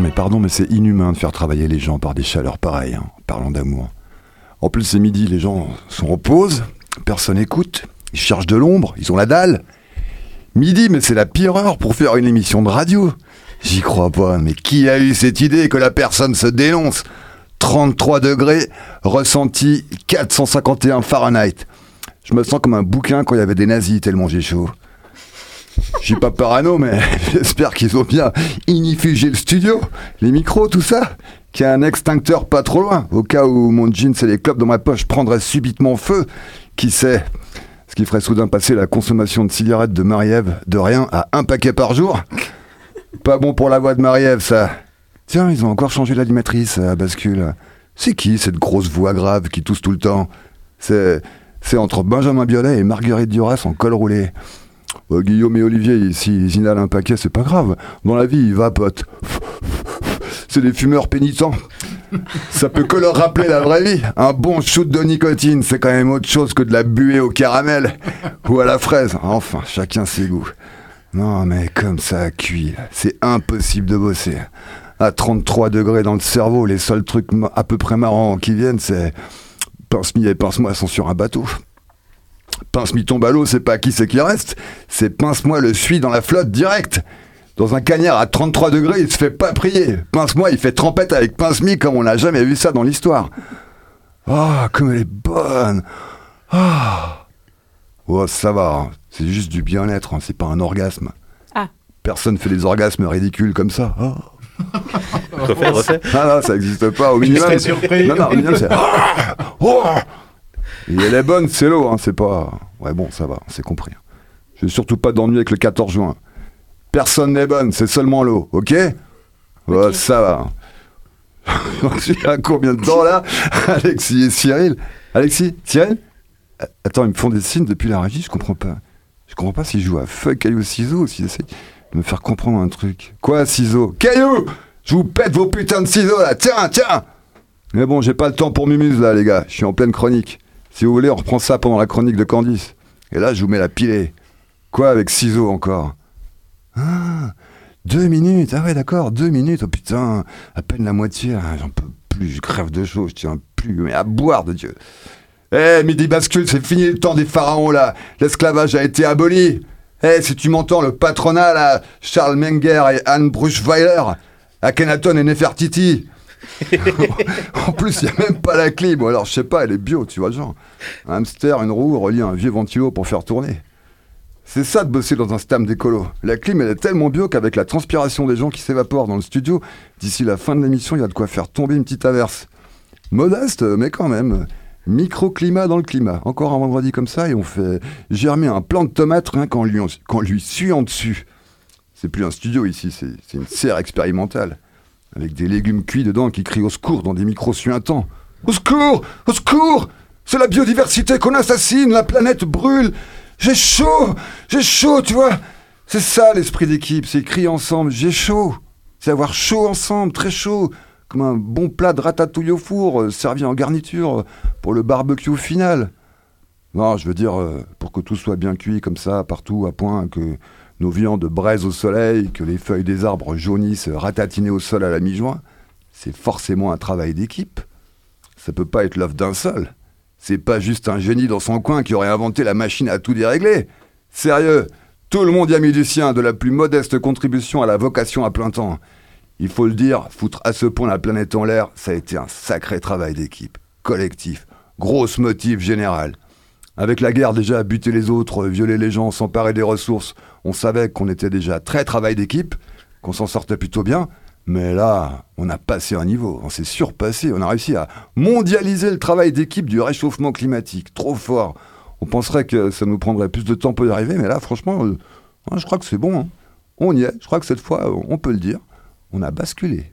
Mais pardon, mais c'est inhumain de faire travailler les gens par des chaleurs pareilles, hein, parlant d'amour. En plus, c'est midi, les gens sont en pause, personne écoute, ils cherchent de l'ombre, ils ont la dalle. Midi, mais c'est la pire heure pour faire une émission de radio. J'y crois pas, mais qui a eu cette idée que la personne se dénonce? 33 degrés, ressenti 451 Fahrenheit. Je me sens comme un bouquin quand il y avait des nazis tellement j'ai chaud. Je suis pas parano, mais j'espère qu'ils ont bien inifugé le studio, les micros, tout ça. Qu'il y a un extincteur pas trop loin, au cas où mon jeans et les clopes dans ma poche prendraient subitement feu. Qui sait Ce qui ferait soudain passer la consommation de cigarettes de Marie-Ève de rien à un paquet par jour? Pas bon pour la voix de Marie-Ève, ça. Tiens, ils ont encore changé l'animatrice à bascule. C'est qui cette grosse voix grave qui tousse tout le temps? C'est c'est entre Benjamin Biolay et Marguerite Duras en col roulé. Euh, Guillaume et Olivier, s'ils inhalent un paquet, c'est pas grave. Dans la vie, il va, pote. C'est des fumeurs pénitents. Ça peut que leur rappeler la vraie vie. Un bon shoot de nicotine, c'est quand même autre chose que de la buée au caramel ou à la fraise. Enfin, chacun ses goûts. Non, mais comme ça cuit, c'est impossible de bosser. À 33 degrés dans le cerveau, les seuls trucs à peu près marrants qui viennent, c'est Pince-mi et Pince-moi sont sur un bateau. Pince-mi tombe à l'eau, c'est pas qui c'est qui reste, c'est Pince-moi le suit dans la flotte direct. Dans un cagnard à 33 degrés, il se fait pas prier. Pince-moi, il fait trempette avec Pince-mi comme on n'a jamais vu ça dans l'histoire. Ah, comme elle est bonne. Ah. Oh, ça va, hein. c'est juste du bien-être, hein. c'est pas un orgasme. Ah. Personne fait des orgasmes ridicules comme ça. Ah. refais, refais. Ah non, ça n'existe pas. Au Je minimum, serais surpris. non, non, au minimum, c'est. Et elle est bonne, c'est l'eau, hein, c'est pas. Ouais, bon, ça va, c'est compris. Je vais surtout pas d'ennui avec le 14 juin. Personne n'est bonne, c'est seulement l'eau, ok? Ouais, ça va. À combien de temps là? Alexis et Cyril Alexis Cyril? Attends, ils me font des signes depuis la régie, je comprends pas. Je comprends pas s'ils jouent à fuck caillou ciseaux ou s'ils essayent de me faire comprendre un truc. Quoi, ciseaux? Caillou Je vous pète vos putains de ciseaux là, tiens, tiens Mais bon, j'ai pas le temps pour Mumuse là, les gars, je suis en pleine chronique. Si vous voulez, on reprend ça pendant la chronique de Candice. Et là, je vous mets la pilée. Quoi avec ciseaux encore Ah Deux minutes Ah ouais, d'accord, deux minutes. Oh putain, à peine la moitié. Ah, J'en peux plus, je crève de chaud, je tiens plus. Mais à boire de Dieu Eh, midi bascule, c'est fini le temps des pharaons là. L'esclavage a été aboli. Eh, si tu m'entends, le patronat là, Charles Menger et Anne Bruchweiler, Akhenaton et Nefertiti. en plus, il n'y a même pas la clim. Bon, alors, je sais pas, elle est bio, tu vois, genre. Un hamster, une roue, relié à un vieux ventilo pour faire tourner. C'est ça de bosser dans un stam d'écolo. La clim, elle est tellement bio qu'avec la transpiration des gens qui s'évaporent dans le studio, d'ici la fin de l'émission, il y a de quoi faire tomber une petite averse. Modeste, mais quand même. Microclimat dans le climat. Encore un vendredi comme ça, et on fait germer un plant de tomates rien qu'en lui, qu'en lui suant dessus. C'est plus un studio ici, c'est une serre expérimentale. Avec des légumes cuits dedans qui crient au secours dans des micros suintants. Au secours! Au secours! C'est la biodiversité qu'on assassine, la planète brûle. J'ai chaud! J'ai chaud, tu vois. C'est ça l'esprit d'équipe, c'est crier ensemble, j'ai chaud. C'est avoir chaud ensemble, très chaud. Comme un bon plat de ratatouille au four, euh, servi en garniture euh, pour le barbecue final. Non, je veux dire, euh, pour que tout soit bien cuit comme ça, partout, à point, que nos viandes braisent au soleil, que les feuilles des arbres jaunissent ratatinées au sol à la mi-juin, c'est forcément un travail d'équipe. Ça peut pas être l'œuvre d'un seul. C'est pas juste un génie dans son coin qui aurait inventé la machine à tout dérégler. Sérieux, tout le monde y a mis du sien, de la plus modeste contribution à la vocation à plein temps. Il faut le dire, foutre à ce point la planète en l'air, ça a été un sacré travail d'équipe, collectif, grosse motif général. Avec la guerre déjà, buter les autres, violer les gens, s'emparer des ressources, on savait qu'on était déjà très travail d'équipe, qu'on s'en sortait plutôt bien, mais là, on a passé un niveau, on s'est surpassé, on a réussi à mondialiser le travail d'équipe du réchauffement climatique, trop fort. On penserait que ça nous prendrait plus de temps pour y arriver, mais là, franchement, euh, je crois que c'est bon. hein. On y est, je crois que cette fois, on peut le dire, on a basculé.